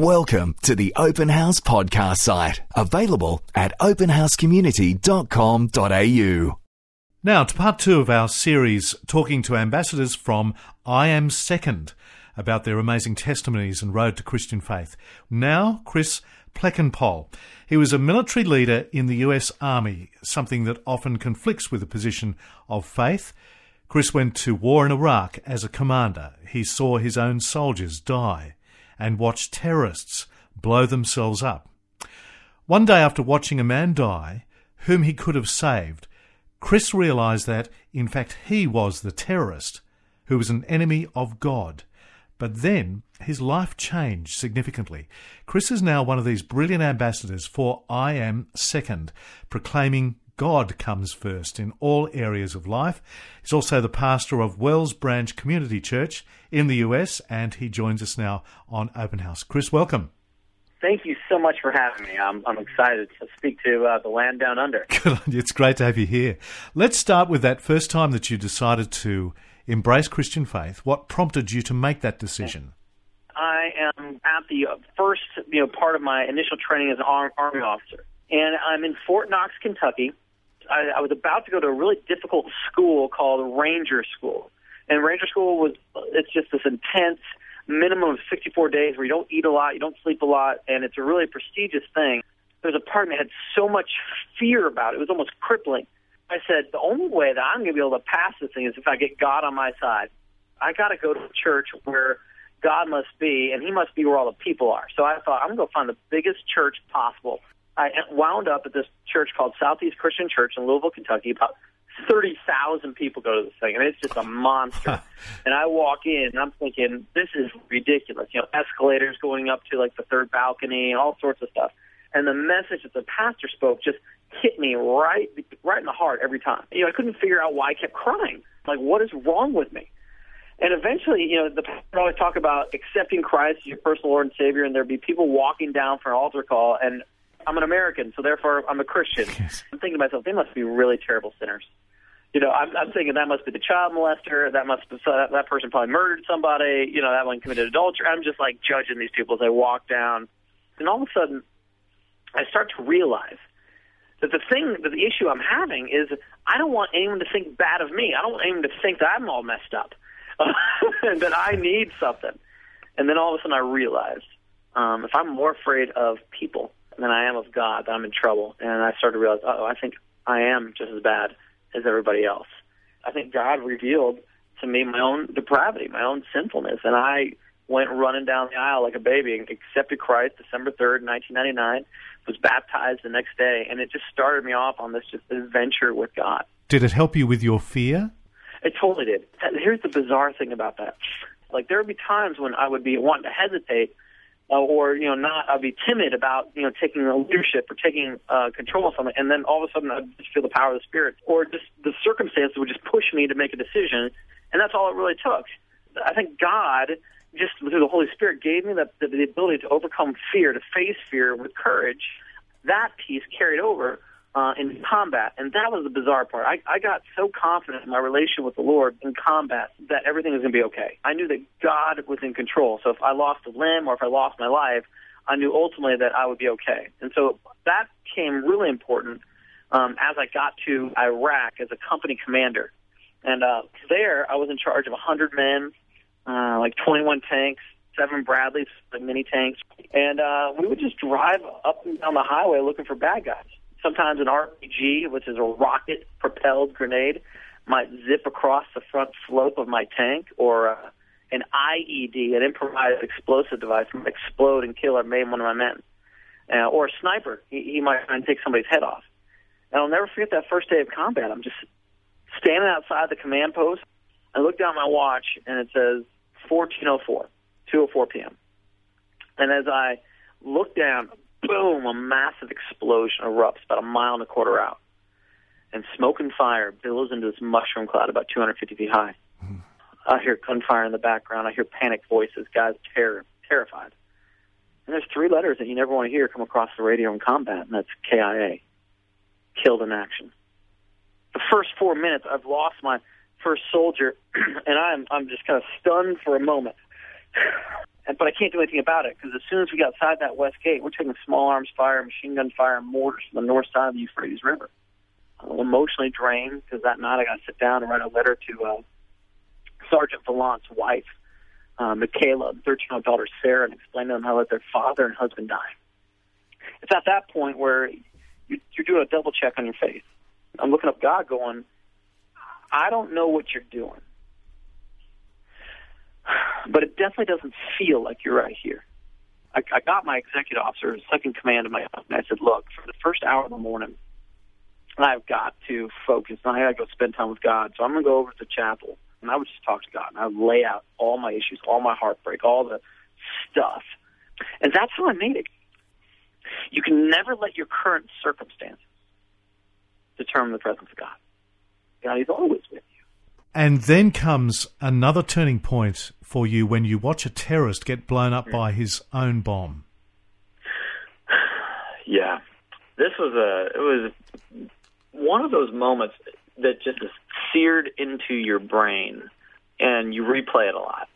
Welcome to the Open House podcast site, available at openhousecommunity.com.au. Now, to part two of our series, talking to ambassadors from I Am Second about their amazing testimonies and road to Christian faith. Now, Chris Plekenpol. He was a military leader in the US Army, something that often conflicts with the position of faith. Chris went to war in Iraq as a commander. He saw his own soldiers die and watched terrorists blow themselves up. One day after watching a man die, whom he could have saved, Chris realized that, in fact, he was the terrorist who was an enemy of God. But then his life changed significantly. Chris is now one of these brilliant ambassadors for I Am Second, proclaiming God comes first in all areas of life. He's also the pastor of Wells Branch Community Church in the US, and he joins us now on Open House. Chris, welcome. Thank you so much for having me. I'm, I'm excited to speak to uh, the land down under. It's great to have you here. Let's start with that first time that you decided to embrace Christian faith. What prompted you to make that decision? I am at the first, you know, part of my initial training as an army officer, and I'm in Fort Knox, Kentucky, I, I was about to go to a really difficult school called Ranger School. And Ranger School was it's just this intense minimum of 64 days where you don't eat a lot, you don't sleep a lot, and it's a really prestigious thing. There's a part of me that had so much fear about it; it was almost crippling. I said, the only way that I'm going to be able to pass this thing is if I get God on my side. I got to go to a church where God must be, and He must be where all the people are. So I thought, I'm going to find the biggest church possible. I wound up at this church called Southeast Christian Church in Louisville, Kentucky. About thirty thousand people go to this thing, and it's just a monster. and I walk in, and I'm thinking, this is ridiculous. You know, escalators going up to like the third balcony, and all sorts of stuff. And the message that the pastor spoke just hit me right, right in the heart every time. You know, I couldn't figure out why I kept crying. Like, what is wrong with me? And eventually, you know, the pastor always talk about accepting Christ as your personal Lord and Savior, and there'd be people walking down for an altar call, and I'm an American, so therefore I'm a Christian. Yes. I'm thinking to myself, they must be really terrible sinners. You know, I'm, I'm thinking that must be the child molester. That must be that, that person probably murdered somebody. You know, that one committed adultery. I'm just like judging these people as I walk down, and all of a sudden, I start to realize that the thing, that the issue I'm having is I don't want anyone to think bad of me. I don't want anyone to think that I'm all messed up, and that I need something. And then all of a sudden, I realized um, if I'm more afraid of people than I am of God, that I'm in trouble. And I started to realize, oh, I think I am just as bad as everybody else. I think God revealed to me my own depravity, my own sinfulness, and I went running down the aisle like a baby and accepted Christ December 3rd, 1999, was baptized the next day, and it just started me off on this just adventure with God. Did it help you with your fear? It totally did. Here's the bizarre thing about that. Like there would be times when I would be wanting to hesitate uh, or you know not I'd be timid about you know taking a leadership or taking uh, control of something, and then all of a sudden I'd just feel the power of the spirit, or just the circumstances would just push me to make a decision, and that's all it really took. I think God just through the Holy Spirit gave me the, the, the ability to overcome fear, to face fear with courage. That piece carried over uh, in combat. And that was the bizarre part. I, I got so confident in my relation with the Lord in combat that everything was going to be okay. I knew that God was in control. So if I lost a limb or if I lost my life, I knew ultimately that I would be okay. And so that came really important um, as I got to Iraq as a company commander. And uh, there, I was in charge of 100 men, uh, like 21 tanks, seven Bradleys, like mini tanks, and uh, we would just drive up and down the highway looking for bad guys sometimes an RPG, which is a rocket propelled grenade, might zip across the front slope of my tank, or uh, an IED, an improvised explosive device, might explode and kill or maim one of my men. Uh, or a sniper, he, he might try and take somebody's head off. And I'll never forget that first day of combat. I'm just standing outside the command post. I look down my watch, and it says 1404, 2:04 p.m. And as I look down, boom, a massive explosion erupts about a mile and a quarter out. And smoke and fire billows into this mushroom cloud about 250 feet high. I hear gunfire in the background. I hear panic voices, guys terror, terrified. And there's three letters that you never want to hear come across the radio in combat, and that's KIA, killed in action. The first four minutes, I've lost my first soldier, and I'm I'm just kind of stunned for a moment. But I can't do anything about it because as soon as we get outside that west gate, we're taking small arms fire, machine gun fire, and mortars from the north side of the Euphrates River. I'm emotionally drained because that night I got to sit down and write a letter to uh, Sergeant Vallant's wife, uh, Michaela, 13 year old daughter Sarah, and explain to them how let their father and husband die. It's at that point where you, you're doing a double check on your faith. I'm looking up God going, I don't know what you're doing but it definitely doesn't feel like you're right here. I, I got my executive officer, second command of my company. I said, look, for the first hour of the morning, I've got to focus. And I got to go spend time with God. So I'm going to go over to the chapel, and I would just talk to God, and I would lay out all my issues, all my heartbreak, all the stuff. And that's how I made it. You can never let your current circumstances determine the presence of God. God is always with you. And then comes another turning point for you when you watch a terrorist get blown up by his own bomb. Yeah, this was a it was one of those moments that just is seared into your brain, and you replay it a lot.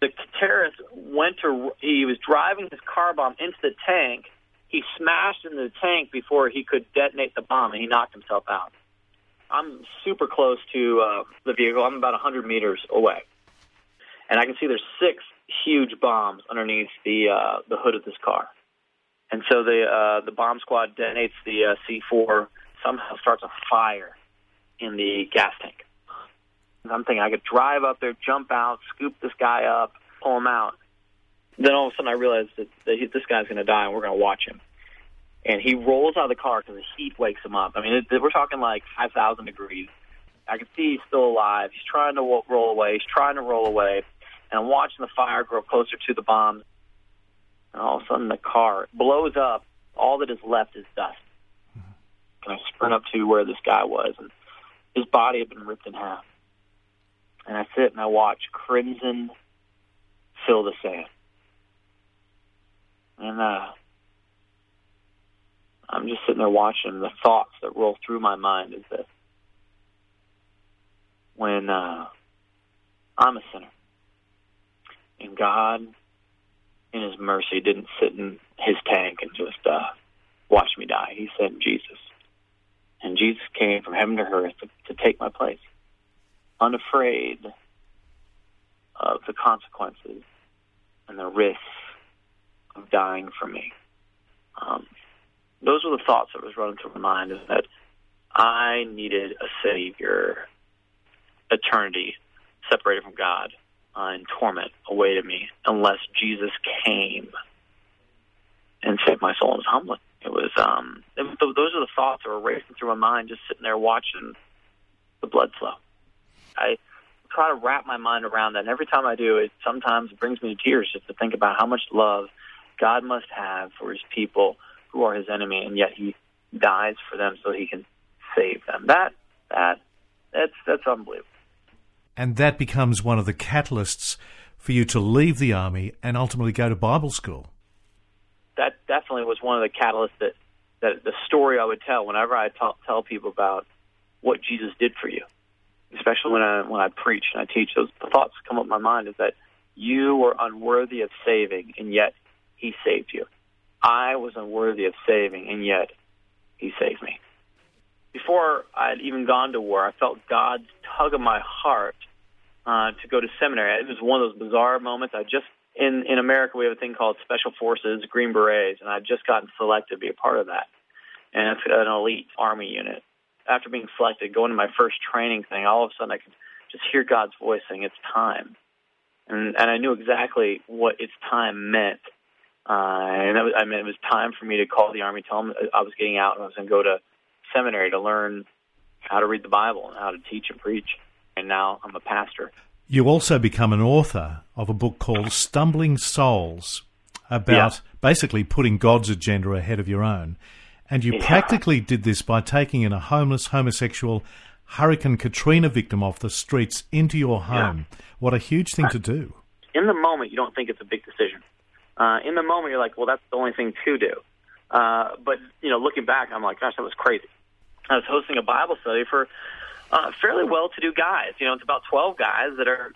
The terrorist went to he was driving his car bomb into the tank. He smashed into the tank before he could detonate the bomb, and he knocked himself out. I'm super close to uh, the vehicle. I'm about 100 meters away, and I can see there's six huge bombs underneath the uh, the hood of this car. And so the uh, the bomb squad detonates the uh, C4, somehow starts a fire in the gas tank. And I'm thinking I could drive up there, jump out, scoop this guy up, pull him out. Then all of a sudden I realize that, that he, this guy's going to die, and we're going to watch him and he rolls out of the car because the heat wakes him up. I mean, it, we're talking like 5,000 degrees. I can see he's still alive. He's trying to roll away. He's trying to roll away, and I'm watching the fire grow closer to the bomb. And all of a sudden, the car blows up. All that is left is dust. And I sprint up to where this guy was, and his body had been ripped in half. And I sit and I watch crimson fill the sand. And uh, I'm just sitting there watching. The thoughts that roll through my mind is that when uh, I'm a sinner, and God, in His mercy, didn't sit in His tank and just uh, watch me die. He sent Jesus, and Jesus came from heaven to earth to, to take my place, unafraid of the consequences and the risks of dying for me. Um, those were the thoughts that was running through my mind is that I needed a savior, eternity separated from God uh, and torment awaited me unless Jesus came and saved my soul and was humbling. It was um, it those are the thoughts that were racing through my mind, just sitting there watching the blood flow. I try to wrap my mind around that, and every time I do, it sometimes brings me to tears just to think about how much love God must have for His people who are his enemy, and yet he dies for them so he can save them. That that that's that's unbelievable. And that becomes one of the catalysts for you to leave the army and ultimately go to Bible school. That definitely was one of the catalysts that that the story I would tell whenever I talk, tell people about what Jesus did for you, especially when I when I preach and I teach. Those the thoughts come up in my mind is that you were unworthy of saving, and yet He saved you. I was unworthy of saving, and yet He saved me. Before I had even gone to war, I felt God's tug of my heart uh, to go to seminary. It was one of those bizarre moments. I just in in America we have a thing called Special Forces, Green Berets, and I'd just gotten selected to be a part of that, and it's an elite Army unit. After being selected, going to my first training thing, all of a sudden I could just hear God's voice saying, "It's time," and and I knew exactly what "it's time" meant uh, and that was, I mean, it was time for me to call the army, tell them I was getting out and I was going to go to seminary to learn how to read the Bible and how to teach and preach. And now I'm a pastor. You also become an author of a book called Stumbling Souls about yeah. basically putting God's agenda ahead of your own. And you yeah. practically did this by taking in a homeless homosexual Hurricane Katrina victim off the streets into your home. Yeah. What a huge thing to do. In the moment, you don't think it's a big decision. Uh, in the moment, you're like, well, that's the only thing to do. Uh, but you know, looking back, I'm like, gosh, that was crazy. I was hosting a Bible study for uh, fairly well-to-do guys. You know, it's about 12 guys that are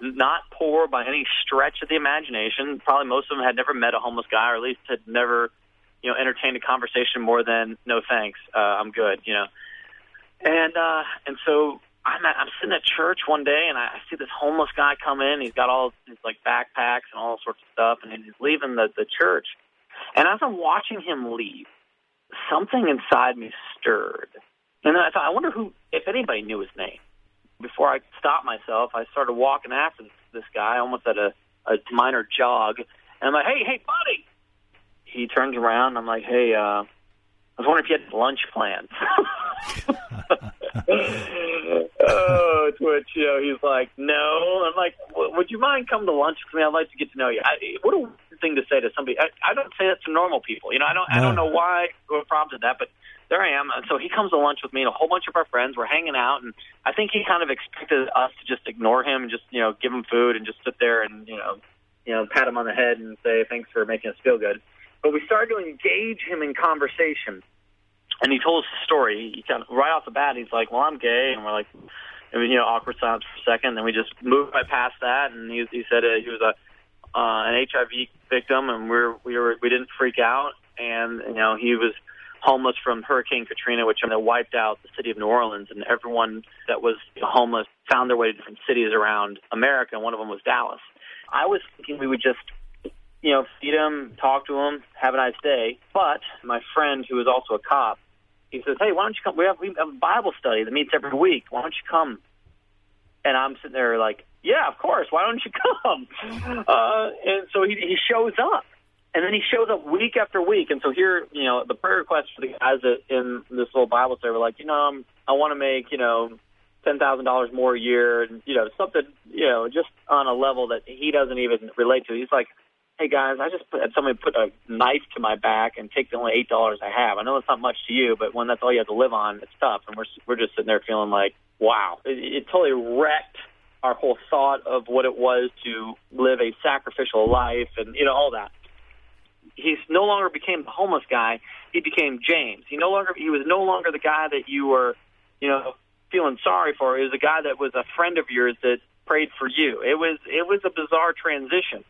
not poor by any stretch of the imagination. Probably most of them had never met a homeless guy, or at least had never, you know, entertained a conversation more than "No thanks, uh, I'm good," you know. And uh, and so I'm at, I'm sitting at church one day, and I, see this homeless guy come in. He's got all his like backpacks and all sorts of stuff, and he's leaving the the church. And as I'm watching him leave, something inside me stirred. And then I thought, I wonder who, if anybody knew his name. Before I stopped myself, I started walking after this guy, almost at a, a minor jog. And I'm like, hey, hey, buddy. He turns around, and I'm like, hey, uh, I was wondering if you had lunch plans. oh, Twitch, you know, he's like, no. I'm like, would you mind coming to lunch with me? I'd like to get to know you. I, what a weird thing to say to somebody. I, I don't say that to normal people. You know, I don't, I don't know why what prompted that, but there I am. And so he comes to lunch with me and a whole bunch of our friends. We're hanging out, and I think he kind of expected us to just ignore him and just, you know, give him food and just sit there and, you know, you know, pat him on the head and say thanks for making us feel good. But we started to engage him in conversation and he told us the story. He kind of right off the bat, he's like, "Well, I'm gay," and we're like, we, you know, awkward silence for a second. Then we just moved right past that, and he, he said uh, he was a uh, an HIV victim, and we're we were we didn't freak out, and you know, he was homeless from Hurricane Katrina, which you know, wiped out the city of New Orleans, and everyone that was homeless found their way to different cities around America, and one of them was Dallas. I was thinking we would just you know, feed him, talk to him, have a nice day. But my friend, who is also a cop, he says, "Hey, why don't you come? We have we have a Bible study that meets every week. Why don't you come?" And I'm sitting there like, "Yeah, of course. Why don't you come?" Uh, and so he, he shows up, and then he shows up week after week. And so here, you know, the prayer request for the guys in this little Bible study were like, you know, I'm, I want to make, you know, ten thousand dollars more a year, and you know, something, you know, just on a level that he doesn't even relate to. He's like, hey guys, I just put, had somebody put a knife to my back and take the only eight dollars I have. I know it's not much to you, but when that's all you have to live on, it's tough. And we're we're just sitting there feeling like, wow, it, it totally wrecked our whole thought of what it was to live a sacrificial life, and you know all that. He's no longer became the homeless guy. He became James. He no longer he was no longer the guy that you were, you know, feeling sorry for. He was a guy that was a friend of yours that prayed for you. It was it was a bizarre transition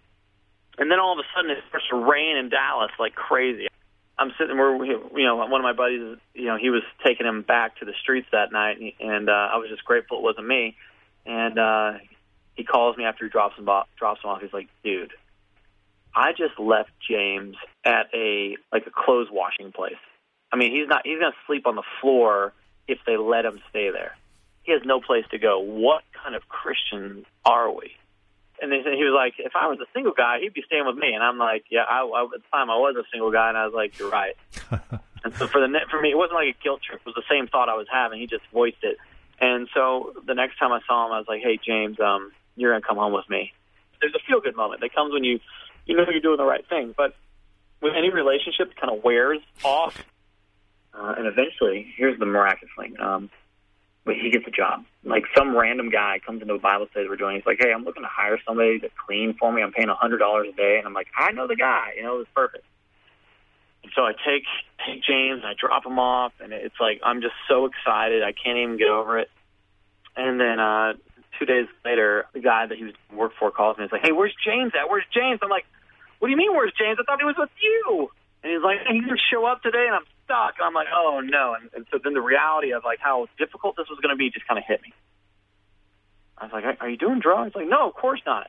and then all of a sudden it starts to rain in Dallas like crazy. I'm sitting where you know one of my buddies, you know, he was taking him back to the streets that night, and uh, I was just grateful it wasn't me. And uh, he calls me after he drops him off. Drops him off. He's like, "Dude, I just left James at a like a clothes washing place. I mean, he's not. He's gonna sleep on the floor if they let him stay there. He has no place to go. What kind of Christian are we?" And they said he was like, if I was a single guy, he'd be staying with me. And I'm like, yeah, I, I, at the time I was a single guy, and I was like, you're right. and so for the net, for me, it wasn't like a guilt trip. It was the same thought I was having. He just voiced it. And so the next time I saw him, I was like, hey James, um, you're gonna come home with me. There's a feel good moment that comes when you you know you're doing the right thing. But with any relationship, it kind of wears off. Uh, and eventually, here's the miraculous thing. Um, but he gets a job. Like some random guy comes into a Bible study we're doing. He's like, "Hey, I'm looking to hire somebody to clean for me. I'm paying a hundred dollars a day." And I'm like, "I know the guy. You know, it's perfect." And so I take take James and I drop him off, and it's like I'm just so excited. I can't even get over it. And then uh two days later, the guy that he was worked for calls me. And he's like, "Hey, where's James at? Where's James?" I'm like, "What do you mean, where's James? I thought he was with you." And he's like, hey, "He didn't show up today," and I'm stuck. I'm like, oh no. And, and so then the reality of like how difficult this was going to be just kind of hit me. I was like, are you doing drugs? Like, no, of course not.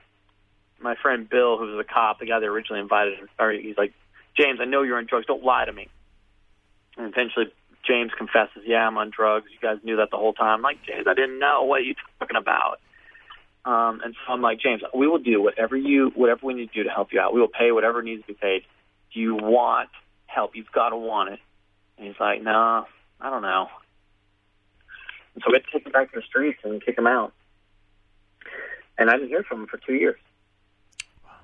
My friend Bill, who was a cop, the guy that originally invited him, or he's like, James, I know you're on drugs. Don't lie to me. And eventually, James confesses, yeah, I'm on drugs. You guys knew that the whole time. I'm like, James, I didn't know. What are you talking about? Um, and so I'm like, James, we will do whatever you, whatever we need to do to help you out. We will pay whatever needs to be paid. Do you want help? You've got to want it. And he's like, no, I don't know. And so we had to take him back to the streets and kick him out. And I didn't hear from him for two years.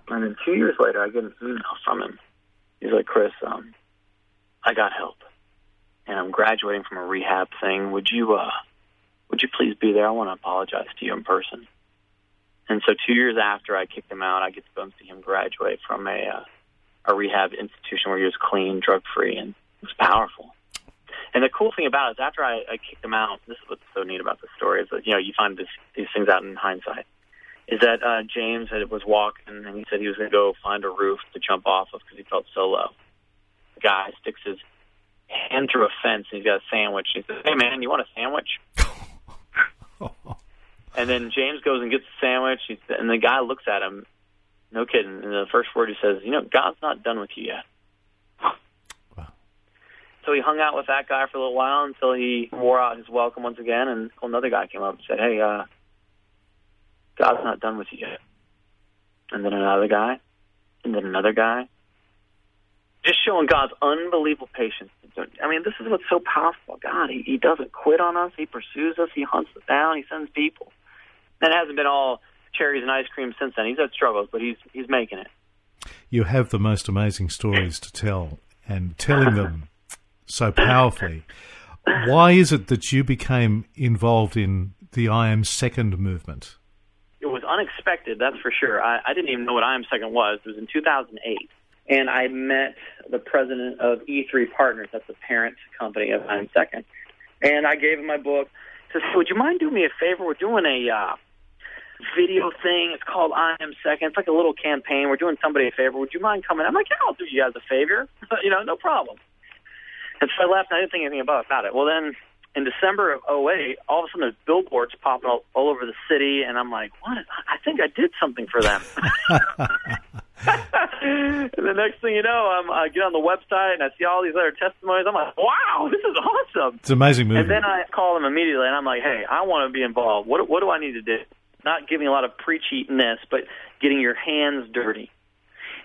And then two years later, I get an email from him. He's like, Chris, um, I got help, and I'm graduating from a rehab thing. Would you, uh, would you please be there? I want to apologize to you in person. And so two years after I kicked him out, I get to go and see him graduate from a uh, a rehab institution where he was clean, drug free, and it was powerful. And the cool thing about it is after I, I kicked him out, this is what's so neat about the story is that, you know, you find this, these things out in hindsight. is that uh, James was walking and he said he was going to go find a roof to jump off of because he felt so low. The guy sticks his hand through a fence and he's got a sandwich. He says, "Hey man, you want a sandwich?" and then James goes and gets the sandwich, and the guy looks at him. No kidding. And the first word he says, "You know, God's not done with you yet." Wow. So he hung out with that guy for a little while until he wore out his welcome once again, and another guy came up and said, "Hey, uh, God's not done with you yet." And then another guy, and then another guy, just showing God's unbelievable patience. I mean, this is what's so powerful. God, he, he doesn't quit on us. He pursues us. He hunts us down. He sends people. And it hasn't been all cherries and ice cream since then. He's had struggles, but he's he's making it. You have the most amazing stories to tell, and telling them so powerfully. Why is it that you became involved in the I Am Second movement? It was unexpected, that's for sure. I, I didn't even know what I Am Second was. It was in 2008 and I met the president of E3 Partners. That's the parent company of I'm Second. And I gave him my book. Says, "Would you mind doing me a favor? We're doing a uh, video thing. It's called I Am Second. It's like a little campaign. We're doing somebody a favor. Would you mind coming?" I'm like, "Yeah, I'll do you guys a favor. you know, no problem." And so I left. and I didn't think anything about about it. Well, then in December of 08, all of a sudden there's billboards popping all, all over the city, and I'm like, what? I think I did something for them. and the next thing you know, I'm, I get on the website and I see all these other testimonies. I'm like, wow, this is awesome. It's an amazing movie. And then I call them immediately and I'm like, hey, I want to be involved. What, what do I need to do? Not giving a lot of preachiness, but getting your hands dirty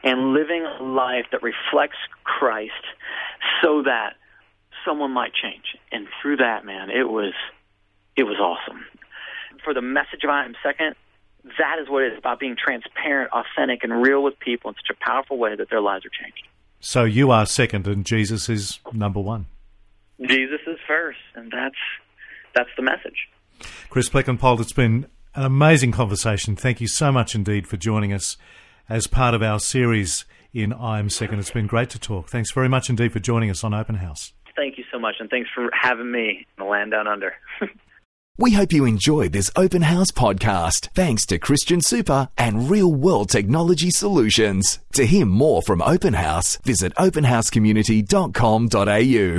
and living a life that reflects Christ so that someone might change. And through that, man, it was it was awesome. For the message of I am second, that is what it is about being transparent, authentic, and real with people in such a powerful way that their lives are changed. So you are second, and Jesus is number one. Jesus is first, and that's that's the message. Chris Plekenpol, it's been an amazing conversation. Thank you so much indeed for joining us as part of our series in I Am Second. It's been great to talk. Thanks very much indeed for joining us on Open House. Thank you so much, and thanks for having me in the land down under. We hope you enjoyed this Open House podcast thanks to Christian Super and Real World Technology Solutions. To hear more from Open House, visit openhousecommunity.com.au.